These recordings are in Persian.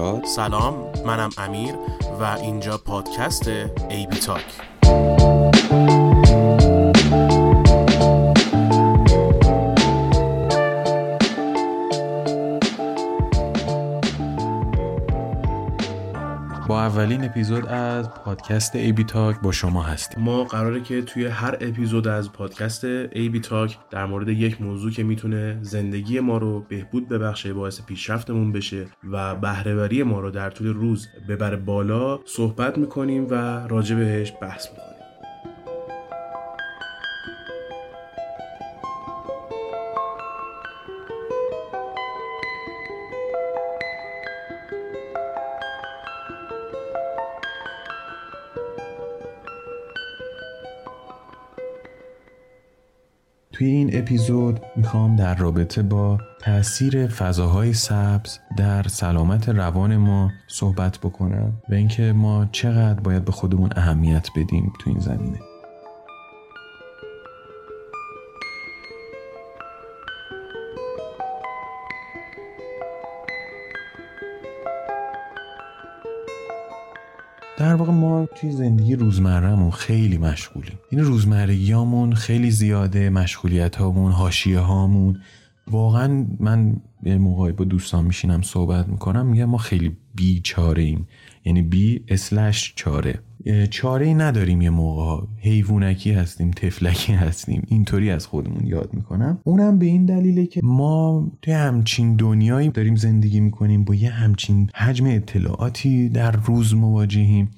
فرشاد سلام منم امیر و اینجا پادکست AB Talk اولین اپیزود از پادکست AB Talk با شما هستیم. ما قراره که توی هر اپیزود از پادکست AB Talk در مورد یک موضوع که می‌تونه زندگی ما رو بهبود ببخشه باعث پیشرفتمون بشه و بهرهوری ما رو در طول روز ببره بالا صحبت می‌کنیم و راجع بهش بحث می‌کنیم. توی این اپیزود می‌خوام در رابطه با تاثیر فضاهای سبز در سلامت روان ما صحبت بکنم و اینکه ما چقدر باید به خودمون اهمیت بدیم تو این زمینه. ما توی زندگی روزمرهمون خیلی مشغولیم. این روزمرگیامون خیلی زیاده مشغولیت هامون حاشیه هامون واقعا من موقعی با دوستان میشینم صحبت می‌کنم میگم ما خیلی بیچاره ایم یعنی بی اسلش چاره. چاره ای نداریم یه موقع حیوانکی هستیم تفلکی هستیم. اینطوری از خودمون یاد می‌کنم. اونم به این دلیله که ما توی همچین دنیایی داریم زندگی می‌کنیم با یه همچین حجم اطلاعاتی در روز مواجهیم.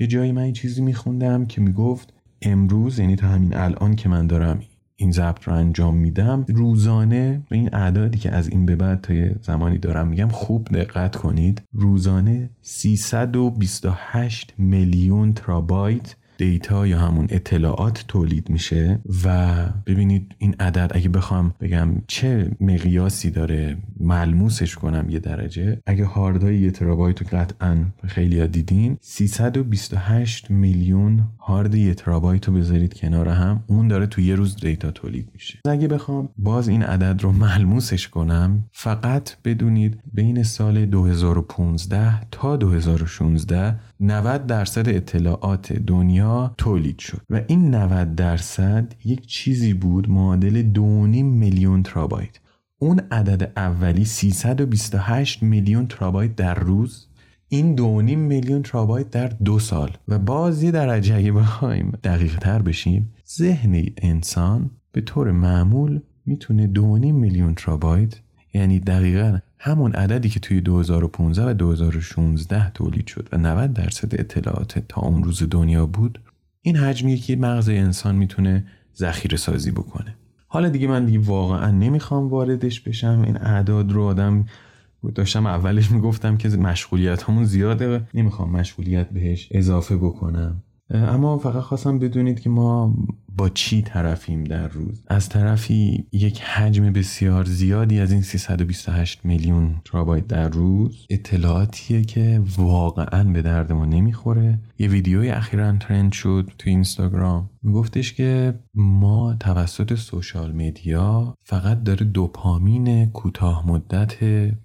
یه جایی من یه چیزی میخوندم که می‌گفت امروز یعنی تا همین الان که من دارم این ضبط رو انجام میدم روزانه به این اعدادی که از این به بعد تا یه زمانی دارم میگم خوب دقت کنید. روزانه 328 میلیون ترابایت data یا همون اطلاعات تولید میشه و ببینید این عدد اگه بخوام بگم چه مقیاسی داره ملموسش کنم یه درجه اگه هاردای یه ترابایت رو قطعا خیلی ها دیدین 328 میلیون هارد یه ترابایت رو بذارید کنار هم اون داره تو یه روز data تولید میشه. اگه بخوام باز این عدد رو ملموسش کنم فقط بدونید بین سال 2015 تا 2016 90 درصد اطلاعات دنیا تولید شد و این 90 درصد یک چیزی بود معادل 2.5 میلیون ترابایت. اون عدد اولی 328 میلیون ترابایت در روز این 2.5 میلیون ترابایت در دو سال. و باز یه درجه اگه بخوایم دقیق تر بشیم ذهن انسان به طور معمول می‌تونه 2.5 میلیون ترابایت یعنی دقیقا همون عددی که توی 2015 و 2016 تولید شد و 90 درصد اطلاعات تا اون روز دنیا بود این حجمیه که مغز انسان می‌تونه ذخیره سازی بکنه. حالا دیگه من دیگه واقعا نمی‌خوام واردش بشم. این اعداد رو آدم داشتم اولش می‌گفتم که مشغولیت همون زیاده. نمی‌خوام مشغولیت بهش اضافه بکنم. اما فقط خواستم بدونید که ما با چی طرفیم در روز؟ از طرفی یک حجم بسیار زیادی از این 328 میلیون ترابایت در روز اطلاعاتیه که واقعا به درد ما نمی‌خوره. یه ویدیوی اخیرا ترند شد تو اینستاگرام. میگفتش که ما توسط سوشال مدیا فقط داره دوپامین کوتاه مدت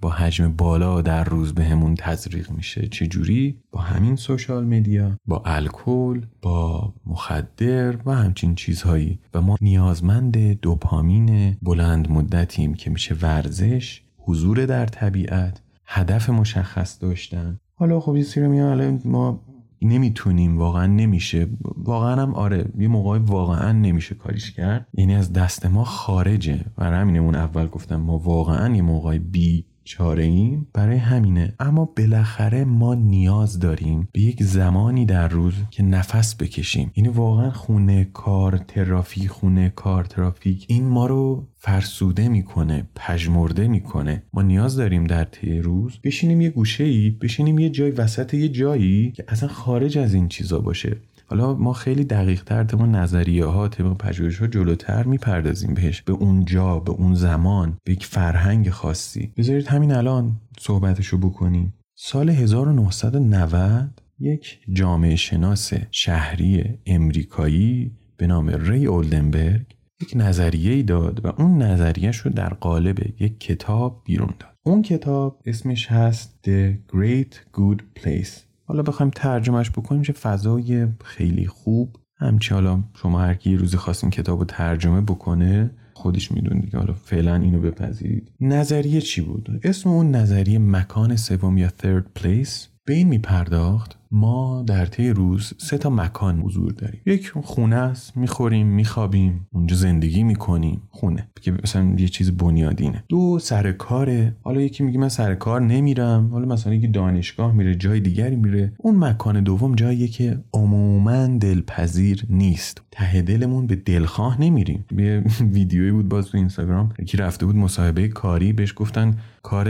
با حجم بالا در روز بهمون به تزریق میشه. چجوری؟ با همین سوشال مدیا با الکل با مخدر و همچین چیزهایی. و ما نیازمند دوپامین بلند مدتیم که میشه ورزش حضور در طبیعت هدف مشخص داشتن. حالا خب یه سری میان ما نمی‌تونیم واقعا نمیشه. واقعا هم آره یه موقع واقعا نمیشه کاریش کرد. یعنی از دست ما خارجه. و همینمون اول گفتم ما واقعا یه موقع بی چاره ایم برای همینه. اما بالاخره ما نیاز داریم به یک زمانی در روز که نفس بکشیم. یعنی واقعا خونه کار ترافیک خونه کار ترافیک این ما رو فرسوده می‌کنه پژمرده می‌کنه. ما نیاز داریم در طی روز بشینیم یه گوشه ای بشینیم یه جای وسط یه جایی که اصلا خارج از این چیزا باشه. حالا ما خیلی دقیق تر طبق نظریه ها طبق پژوهش ها جلوتر می‌پردازیم بهش. به اونجا به اون زمان به یک فرهنگ خاصی. بذارید همین الان صحبتشو بکنیم. سال 1990 یک جامعه شناس شهری امریکایی به نام ری اولدنبرگ یک نظریه داد و اون نظریهش رو در قالب یک کتاب بیرون داد. اون کتاب اسمش هست The Great Good Place. حالا بخوایم ترجمهش بکنیم چه فضای خیلی خوب. همچی حالا شما هر کی روزی خواستین کتاب رو ترجمه بکنه خودش میدون دیگه. حالا فعلا اینو بپذیرید. نظریه چی بود؟ اسم اون نظریه مکان سوم یا third place به این میپرداخت. ما در طی روز سه تا مکان حضور داریم. یک خونه است می‌خوریم میخوابیم اونجا زندگی می‌کنیم. خونه که مثلا یه چیز بنیادینه. دو سر کاره. حالا یکی میگه من سر کار نمیرم. حالا مثلا یکی دانشگاه میره جای دیگری میره. اون مکان دوم جاییه که عموما دلپذیر نیست. ته دلمون به دلخواه نمیریم. یه ویدیویی بود باز تو اینستاگرام. یکی رفته بود مصاحبه کاری بهش گفتن کار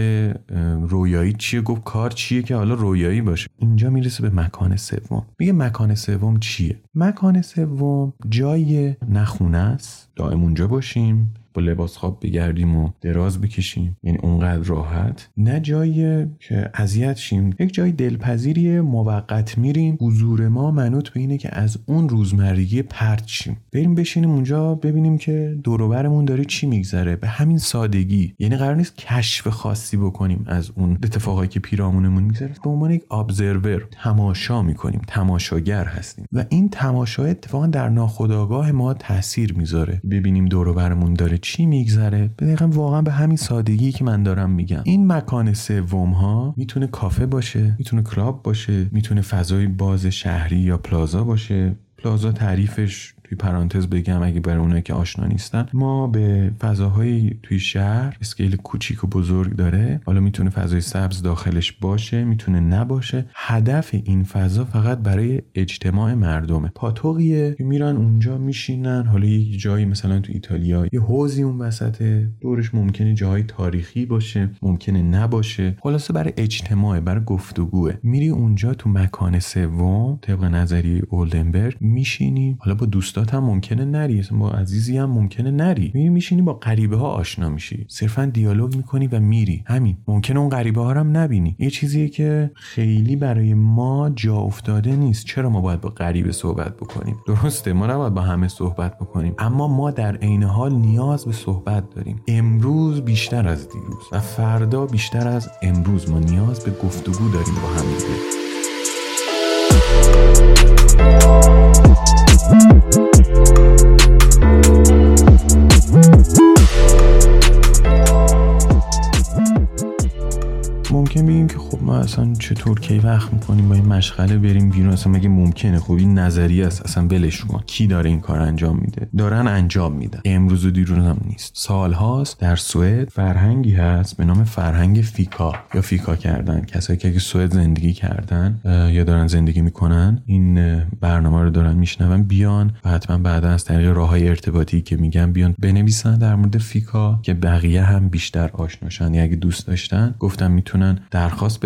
رویایی چیه؟ گفت کار چیه که حالا رویایی باشه. اینجا می‌رسه به مکان سوم. میگه مکان سوم چیه؟ مکان سوم جای نخونه است. دائم اونجا باشیم. با لباس خواب بگردیم و دراز بکشیم. یعنی اونقدر راحت. نه جایی که اذیت شیم. یک جای دلپذیری موقت میریم. حضور ما منوط به اینه که از اون روزمرگی پرت شیم. بریم بشینیم اونجا ببینیم که دوروبرمون داره چی میگذره. به همین سادگی. یعنی قرار نیست کشف خاصی بکنیم از اون اتفاقایی که پیرامونمون میگذره. به عنوان یک ابزرور تماشا می‌کنیم. تماشاگر هستیم. و این تماشا اتفاقا در ناخودآگاه ما تاثیر می‌ذاره. ببینیم دوروبرمون داره چی میگذره؟ دقیقا واقعا به همین سادگی که من دارم میگم. این مکان سوم ها می‌تونه کافه باشه می‌تونه کلاب باشه می‌تونه فضای باز شهری یا پلازا باشه. پلازا تعریفش توی پرانتز بگم اگه برای اونایی که آشنا نیستن ما به فضاهای توی شهر اسکیل کوچیک و بزرگ داره. حالا می‌تونه فضای سبز داخلش باشه می‌تونه نباشه. هدف این فضا فقط برای اجتماع مردمه. پاتوقیه که میرن اونجا میشینن. حالا یه جایی مثلا تو ایتالیا یه حوزی اون وسطه. دورش ممکنه جای تاریخی باشه ممکنه نباشه. خلاصه برای اجتماع برای گفتگوه. میری اونجا تو مکان سوم طبق نظریه اولدنبرگ میشینی. حالا با دوست دوستات هم ممکنه نری. با عزیزی هم ممکنه نری. می میشینی با غریبه ها آشنا میشی. صرفا دیالوگ می‌کنی و میری. همین. ممکنه اون غریبه ها هم نبینی. یه چیزیه که خیلی برای ما جا افتاده نیست. چرا ما باید با غریبه صحبت بکنیم؟ درسته. ما نباید با همه صحبت بکنیم. اما ما در عین حال نیاز به صحبت داریم. امروز بیشتر از دیروز. و فردا بیشتر از امروز ما نیاز به گفتگو داریم با هم بگیم که خب ما اصلا چطور کی وقت می‌کنیم با این مشغله بریم بیرون؟ اصلا مگه ممکنه؟ خب این نظریه است. اصلا بلش کن. کی داره این کار انجام میده؟ دارن انجام میدن. امروز و دیروز هم نیست. سالهاست در سوئد فرهنگی هست به نام فرهنگ فیکا. یا فیکا کردن. کسایی که سوئد زندگی کردن یا دارن زندگی می‌کنن این برنامه رو دارن میشنون. بیان و حتما بعدا از طریق راه های ارتباطی که میگن بیان بنویسن در مورد فیکا که بقیه هم بیشتر آشناشن یا یعنی اگه دوست داشتن گفتم می‌تونن درخواست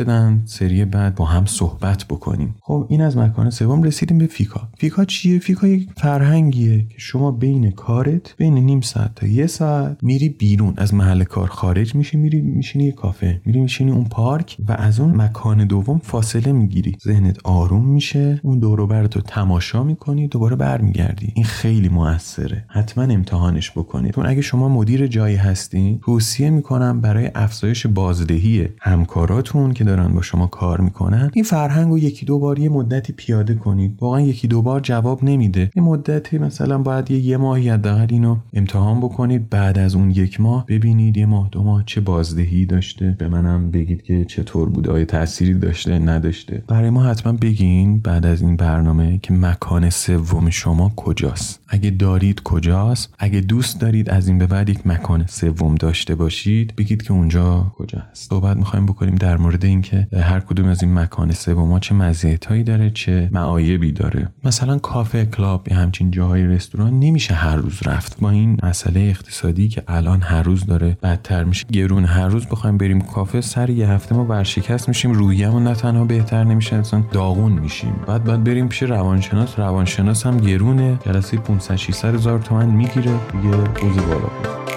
سری بعد با هم صحبت بکنیم. خب این از مکان سوم رسیدیم به فیکا. فیکا چیه؟ فیکا یک فرهنگیه که شما بین کارت بین نیم ساعت تا یه ساعت میری بیرون. از محل کار خارج میشی میری میشینی یه کافه میری میشینی اون پارک و از اون مکان دوم فاصله می‌گیری. ذهنت آروم میشه اون دور رو تماشا می‌کنی دوباره برمیگردی. این خیلی موثره. حتما امتحانش بکنید. چون اگه شما مدیر جایی هستین توصیه می‌کنم برای افزایش بازدهی همکاراتون که دارن با شما کار می‌کنن این فرهنگ رو یکی دو بار یه مدتی پیاده کنید. واقعا یکی دو بار جواب نمیده. یه مدتی مثلا باید یه, یه ماهی حداقل اینو امتحان بکنید. بعد از اون یک ماه ببینید یه ماه دو ماه چه بازدهی داشته. به منم بگید که چطور بوده آیا تأثیری داشته نداشته. برای ما حتما بگین بعد از این برنامه که مکان سوم شما کجاست. اگه دارید کجاست؟ اگه دوست دارید از این به بعد یک مکان سوم داشته باشید بگید که اونجا کجاست. صحبت می‌خوایم بکنیم در مورد اینکه هر کدوم از این مکان سوم چه مزیتایی داره چه معایبی داره. مثلا کافه کلاب یا همچین جاهای رستوران نمیشه هر روز رفت. با این مسئله اقتصادی که الان هر روز داره بدتر میشه. گرون هر روز بخوایم بریم کافه سر یه هفته ما ورشکست میشیم رویمون نه تنها بهتر نمیشه اصلا داغون میشیم. بعد بعد بریم پیش روانشناس روانشناس هم گرونه. جلسه 500 600 هزار تومن می‌گیره دیگه روز بالا. نمیگم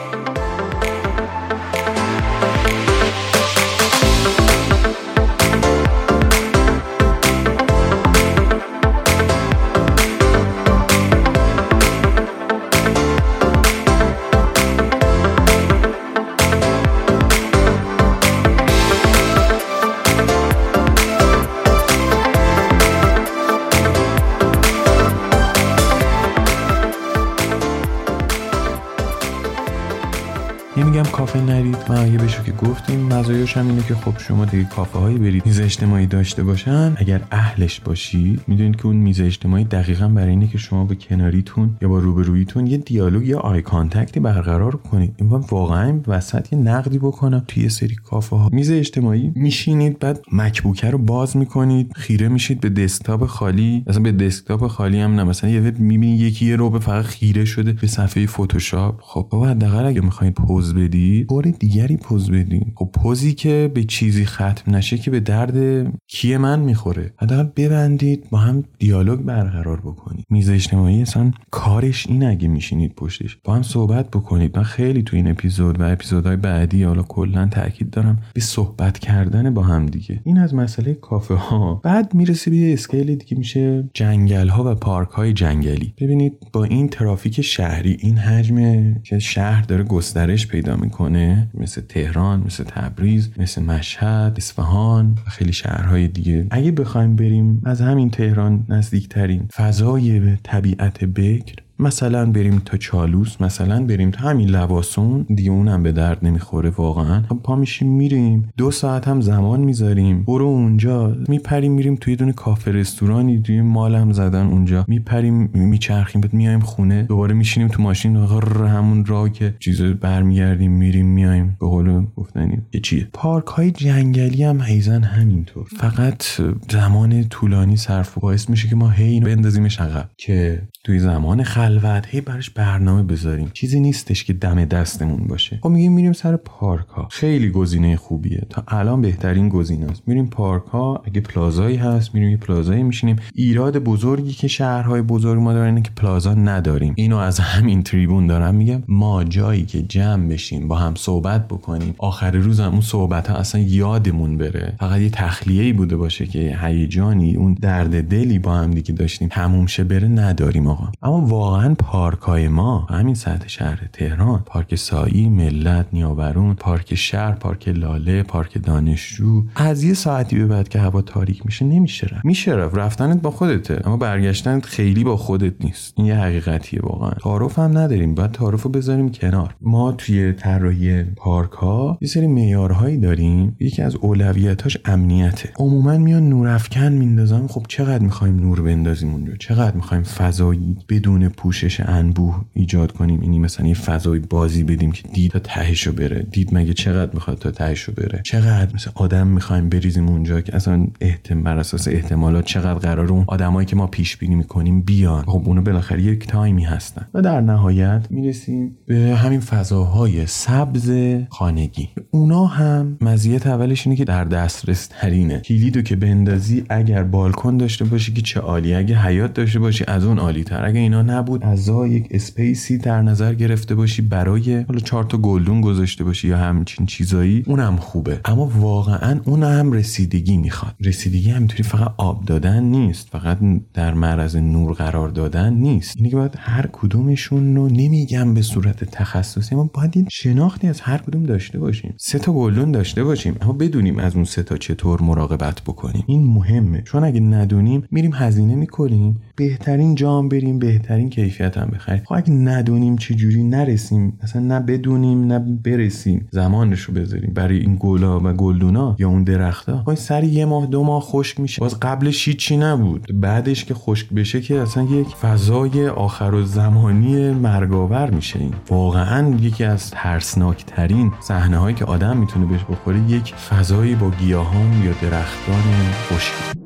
کافه نرید معایبشو که گفتیم مزایاش هم اینه که خب شما دیگه کافه هایی برید میز اجتماعی داشته باشن. اگر اهلش باشید می‌دونید که اون میز اجتماعی دقیقا برای اینه که شما به کناریتون یا با روبرویتون یه دیالوگ یا eye contact ی برقرار کنید. این واقعا وسط یه نقدی بکنم توی سری کافه ها میز اجتماعی میشینید بعد MacBook ه رو باز می‌کنید. خیره میشید به دسکتاپ خالی. مثلا به دسکتاپ خالی هم نه. مثلا یه می‌بینید یکی یه رو به فقط خیره شده به صفحه فتوشاپ خب بابا حداقل اگه می‌خواید پوز بدید بار دیگری پوز بدید. خب پوزی که به چیزی ختم نشه که به درد کیه من می‌خوره. حداقل ببندید با هم دیالوگ برقرار بکنید. میز اجتماعی اصلا کارش این اگه میشینید پشتش. با هم صحبت بکنید. من خیلی تو این اپیزود و اپیزودهای بعدی حالا کلا تاکید دارم به صحبت کردن با هم دیگه. این از مسئله کافه ها بعد می‌رسه به یه اسکیل دیگه میشه جنگل ها و پارک های جنگلی. ببینید با این ترافیک شهری این حجم که شهر داره گسترش پیدا می‌کنه مثل تهران مثل تبریز مثل مشهد اصفهان و خیلی شهرهای دیگه. اگه بخوایم بریم از همین تهران نزدیکترین فضای طبیعت بکر مثلا بریم تا چالوس مثلا بریم تا همین لواسون. دیگه اونم به درد نمی‌خوره واقعا. خب پا میشیم میریم. دو ساعت هم زمان می‌ذاریم. برو اونجا. میپریم میریم توی دونه کافه رستورانی. توی مالم زدن اونجا. میپریم میچرخیم بعد میایم خونه. دوباره میشینیم تو ماشین. همون راه که چیزا برمیگردیم میریم میایم. به قول گفتنی. یه چیه پارک های جنگلی هم حیزن همینطور. فقط زمان طولانی صرف باعث میشه که ما هی بندازیمش عقب. که توی زمان خلوت هی براش برنامه بذاریم. چیزی نیستش که دم دستمون باشه. خب میگیم میریم سر پارک ها خیلی گزینه خوبیه. تا الان بهترین گزینه است. میریم پارک ها اگه پلازایی هست میریم یه پلازایی میشینیم. ایراد بزرگی که شهرهای بزرگ ما دارن اینه که پلازا نداریم. اینو از همین تریبون دارم میگم. ما جایی که جمع بشیم با هم صحبت بکنیم. آخر روز هم اون صحبت ها اصلا یادمون بره. فقط یه تخلیه بوده باشه که هیجانی اون درد دلی با هم دیگه داشتیم. تموم شه بره نداریم آقا. اما واقعا پارک های ما همین سطح شهر تهران پارک سایی ملت نیاورون پارک شهر پارک لاله پارک دانشجو از یه ساعتی به بعد که هوا تاریک میشه نمیشه رفت. میشه رفت. رفتنت با خودته. اما برگشتنت خیلی با خودت نیست. این یه حقیقتیه واقعا. تعارف هم نداریم. باید تعارف رو بذاریم کنار. ما توی طراحی پارک ها یه سری معیارهایی داریم. یکی از اولویتاش امنیته. عموما میان نورافکن میندازن. خب چقدر می‌خوایم نور بندازیم اونجا؟ چقدر می‌خوایم فضایی بدون پوشش انبوه ایجاد کنیم. اینی مثلا یه فضای بازی بدیم که دید تا تهشو بره. دید مگه چقدر می‌خواد تا تهشو بره؟ چقدر مثلا آدم می‌خوایم بریزیم اونجا که اصلا احتمال بر اساس احتمالات چقدر قرار اون آدمایی که ما پیش بینی می‌کنیم بیان. خب اونو بالاخره یک تایمی هستن. و در نهایت می‌رسیم به همین فضاهای سبز خانگی. اونا هم مزیت اولش اینه که در دسترس ترینه کلیدو که بندازی اگر بالکن داشته باشی که چه عالی اگه حیات داشته باشی از اون عالی تر اگه اینا نبود از یک اسپیسی در نظر گرفته باشی برای حالا چهار تا گلدون گذاشته باشی یا همچین چیزایی اونم خوبه. اما واقعا اون هم رسیدگی می‌خواد. رسیدگی همینطوری فقط آب دادن نیست. فقط در معرض نور قرار دادن نیست. اینه که باید هر کدومشون رو نمیگم به صورت تخصصی ما باید این شناختی از هر کدوم داشته باشیم. سه تا گلدون داشته باشیم اما بدونیم از اون سه تا چطور مراقبت بکنیم. این مهمه. چون اگه ندونیم میریم هزینه می‌کنیم. بهترین جام بریم بهترین کیفیت هم بخریم. خب اگه ندونیم چه جوری نرسیم اصلا نه بدونیم نه برسیم. زمانش رو بذاریم. برای این گلا و گلدونا یا اون درختا خب سری یه ماه دو ماه خشک میشه. باز قبلش هیچی نبود. بعدش که خشک بشه که اصلا یک فضای آخر و زمانی مرگاور میشه این. واقعا یکی از ترسناک ترین صحنه هایی که آدم می‌تونه بهش بخوره یک فضایی با گیاهان یا درختان خشکی.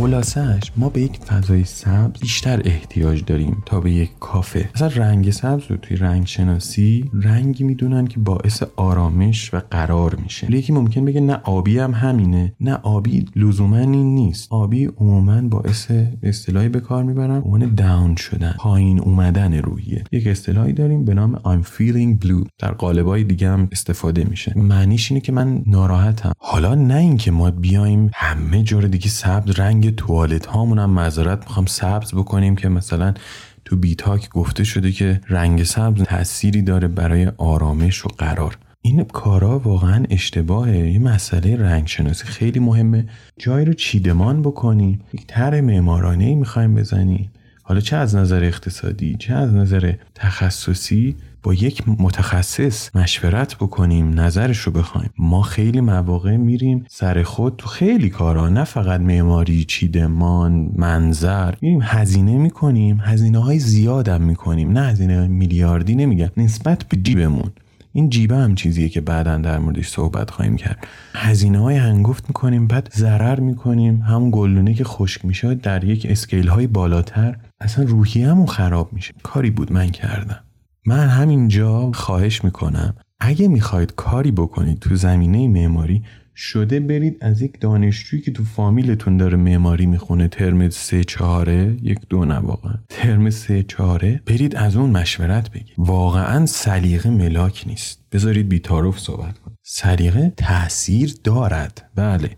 خلاصش ما به یک فضای سبز بیشتر احتیاج داریم تا به یک کافه. مثلا رنگ سبز رو توی رنگ شناسی رنگی می‌دونن که باعث آرامش و قرار میشه. یکی ممکن بگه نه آبی هم همینه. نه آبی لزوما این نیست. آبی عموما باعث اصطلاحی به کار می‌برن. عنوان داون شدن پایین اومدن روحیه. یک اصطلاحی داریم به نام I'm feeling blue. در قالبای دیگه هم استفاده میشه. معنیش اینه که من ناراحتم. حالا نه اینکه ما بیایم همه جور دیگه سبز رنگ توالت هامون هم معذرت می‌خوام سبز بکنیم که مثلا تو بیتاک گفته شده که رنگ سبز تأثیری داره برای آرامش و قرار. این کارا واقعا اشتباهه. یه مسئله رنگ شناسی خیلی مهمه. جایی رو چیدمان بکنیم یک طرح معمارانه ای می‌خوایم بزنیم حالا چه از نظر اقتصادی چه از نظر تخصصی با یک متخصص مشورت بکنیم نظرش رو بخوایم. ما خیلی مواقع میریم سر خود تو خیلی کارا نه فقط معماری چیدمان منظر. میریم هزینه می‌کنیم هزینه های زیادم می‌کنیم. نه هزینه میلیاردی نمیگم نسبت به جیبمون. این جیبه هم چیزیه که بعدا در موردش صحبت خواهیم کرد. هزینه های هنگفت می‌کنیم بعد ضرر می‌کنیم. همون گلدونه که خشک میشه در یک اسکیل های بالاتر. اصلا روحی همون خراب میشه. کاری بود من کردم. من همینجا خواهش می‌کنم. اگه می‌خواید کاری بکنید تو زمینه معماری شده برید از یک دانشجویی که تو فامیلتون داره معماری می‌خونه ترم سه چهاره؟ یک دو نه واقعا. ترم سه چهاره؟ برید از اون مشورت بگید. واقعا سلیقه ملاک نیست. بذارید بیتاروف صحبت کن سلیقه تاثیر دارد. بله.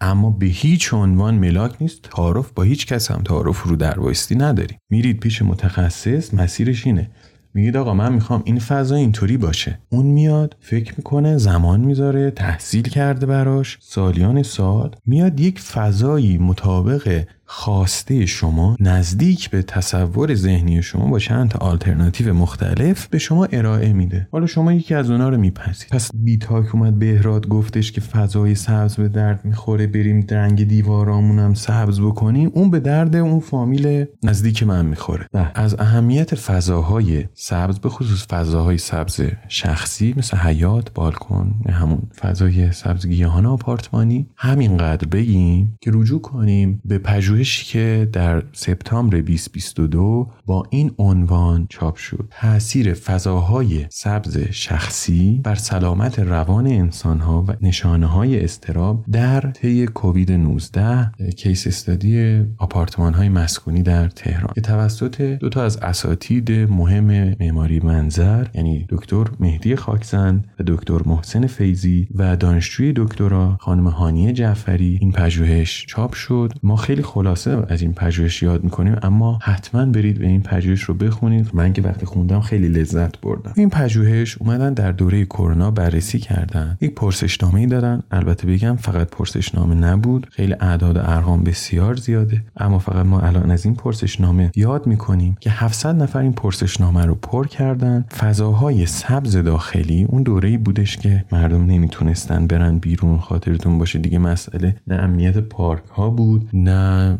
اما به هیچ عنوان ملاک نیست. تعارف با هیچ کس هم تعارف رو در وایستی نداری میرید پیش متخصص مسیرش اینه. میگید آقا من می‌خوام این فضا اینطوری باشه. اون میاد فکر می‌کنه زمان می‌ذاره تحصیل کرده براش. سالیان سال میاد یک فضایی مطابق خواسته شما نزدیک به تصور ذهنی شما با چند تا آلترناتیو مختلف به شما ارائه میده. حالا شما یکی از اونا رو میپسید پس بیتاک اومد بهراد گفتش که فضای سبز به درد می‌خوره بریم رنگ دیوارامون هم سبز بکنیم. اون به درد اون فامیل نزدیک من می‌خوره. و از اهمیت فضاهای سبز به خصوص فضاهای سبز شخصی مثل حیات بالکن همون فضای سبز گیاهان آپارتمانی همینقدر بگیم که رجوع کنیم به پژوهش پژوهشی که در سپتامبر 2022 با این عنوان چاپ شد. تاثیر فضاهای سبز شخصی بر سلامت روان انسانها و نشانه های استراب در طی کووید 19 کیس استادی آپارتمان های مسکونی در تهران. که توسط دو تا از اساتید مهم معماری منظر یعنی دکتر مهدی خاکزند و دکتر محسن فیزی و دانشجوی دکترا خانم هانیه جعفری این پژوهش چاپ شد. ما خیلی خلاصه از این پژوهش یاد می‌کنیم اما حتما برید به این پژوهش رو بخونید. من که وقتی خوندم خیلی لذت بردم. این پژوهش اومدن در دوره کرونا بررسی کردن. یک پرسشنامه دادن. البته بگم فقط پرسشنامه نبود. خیلی اعداد و ارقام بسیار زیاده. اما فقط ما الان از این پرسشنامه یاد می‌کنیم که 700 نفر این پرسشنامه رو پر کردن. فضاهای سبز داخلی اون دوره بودش که مردم نمی‌تونستن برن بیرون. خاطرتون باشه دیگه مسئله نه امنیت پارک ها بود نه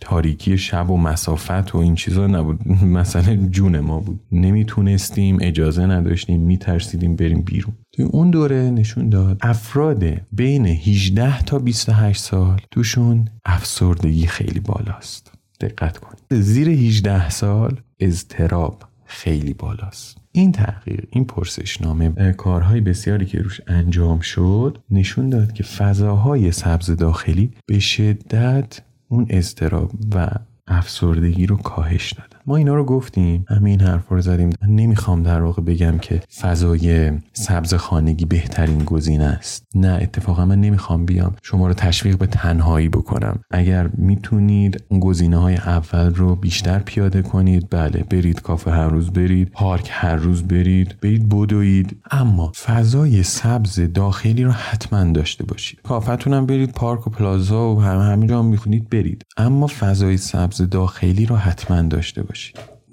تاریکی شب و مسافت و این چیزا نبود. مثلا جون ما بود. نمی‌تونستیم اجازه نداشتیم میترسیدیم بریم بیرون. توی اون دوره نشون داد افراد بین 18 تا 28 سال توشون افسردگی خیلی بالاست. دقت کنید. زیر 18 سال اضطراب خیلی بالاست. این تحقیق این پرسشنامه کارهای بسیاری که روش انجام شد نشون داد که فضاهای سبز داخلی به شدت اون اضطراب و افسردگی رو کاهش دادن ما اینا رو گفتیم. همین حرف رو زدیم. نمی‌خوام در واقع بگم که فضای سبز خانگی بهترین گزینه است. نه اتفاقا من نمی‌خوام بیام. شما رو تشویق به تنهایی بکنم. اگر می‌تونید اون گزینه های اول رو بیشتر پیاده کنید بله برید کافه هر روز برید پارک هر روز برید برید بدوید. اما فضای سبز داخلی رو حتما داشته باشید. کافتونم برید پارک و پلازا و هم همینجا هم می‌خونید برید. اما فضای سبز داخلی رو حتما داشته باشید.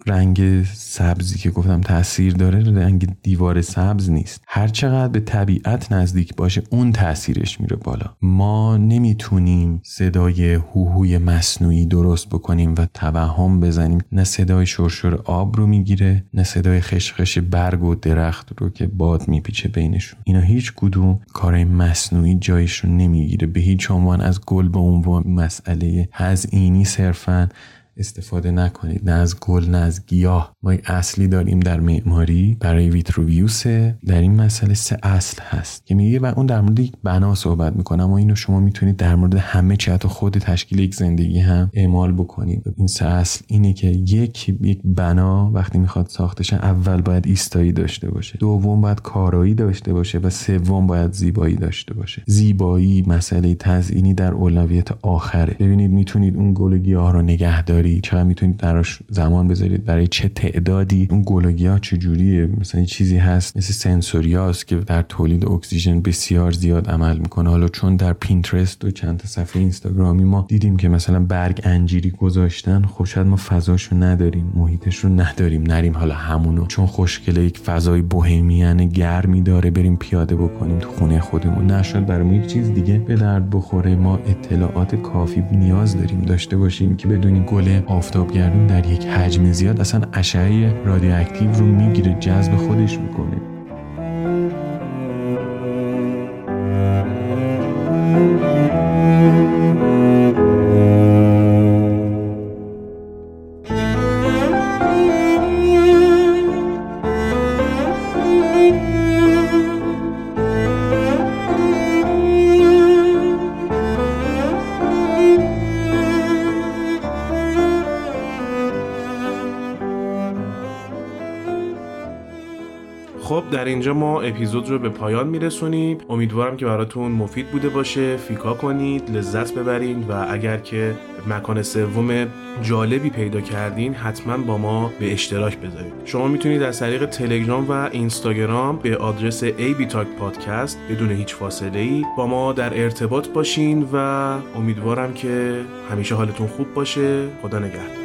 رنگ سبزی که گفتم تاثیر داره رنگ دیوار سبز نیست. هر چقدر به طبیعت نزدیک باشه اون تاثیرش میره بالا. ما نمی‌تونیم صدای هوهوی مصنوعی درست بکنیم و توهم بزنیم. نه صدای شرشر آب رو می‌گیره نه صدای خشخش برگ و درخت رو که باد میپیچه بینشون. اینا هیچ کدوم کارهای مصنوعی جایش رو نمی‌گیره. به هیچ عنوان از گل به عنوان مسئله هزینی صرفا استفاده نکنید. نه از گل نه از گیاه. ما اصلی داریم در معماری برای ویتروویوسه در این مسئله سه اصل هست. که میگه و اون در مورد یک بنا صحبت می‌کنم و اینو شما می‌تونید در مورد همه چی حتی خود تشکیل یک زندگی هم اعمال بکنید. این سه اصل اینه که یک یک بنا وقتی می‌خواد ساخته اول باید ایستایی داشته باشه. دوم باید کارایی داشته باشه و سوم باید زیبایی داشته باشه. زیبایی مسئله تزئینی در اولویت آخره. ببینید می‌تونید اون گل گیاه رو نگه داری چقدر می‌تونید براش زمان بذارید؟ برای چه تعدادی؟ اون گلوگی ها چجوریه؟ مثلا چیزی هست مثل سنسوریاس که در تولید اکسیژن بسیار زیاد عمل می‌کنه. حالا چون در Pinterest و چند تا صفحه اینستاگرامی ما دیدیم که مثلا برگ انجیری گذاشتن خب شاید ما فضاشو نداریم محیطش رو نداریم نریم حالا همونو. چون خوشگله یک فضای bohemian گرمی داره بریم پیاده بکنیم تو خونه خودمون. نشد برای ما یک چیز دیگه به درد بخوره. ما اطلاعات کافی نیاز داریم داشته باشیم که بدونیم گل آفتابگردون در یک حجم زیاد اصلا اشعه رادیواکتیو رو می‌گیره جذب خودش می‌کنه. در اینجا ما اپیزود رو به پایان میرسونیم. امیدوارم که براتون مفید بوده باشه. فیکا کنید لذت ببرید و اگر که مکان سوم جالبی پیدا کردین حتما با ما به اشتراک بذارید. شما می‌تونید از طریق تلگرام و اینستاگرام به آدرس AB Talk پادکست بدون هیچ فاصله ای با ما در ارتباط باشین و امیدوارم که همیشه حالتون خوب باشه. خدا نگهدار.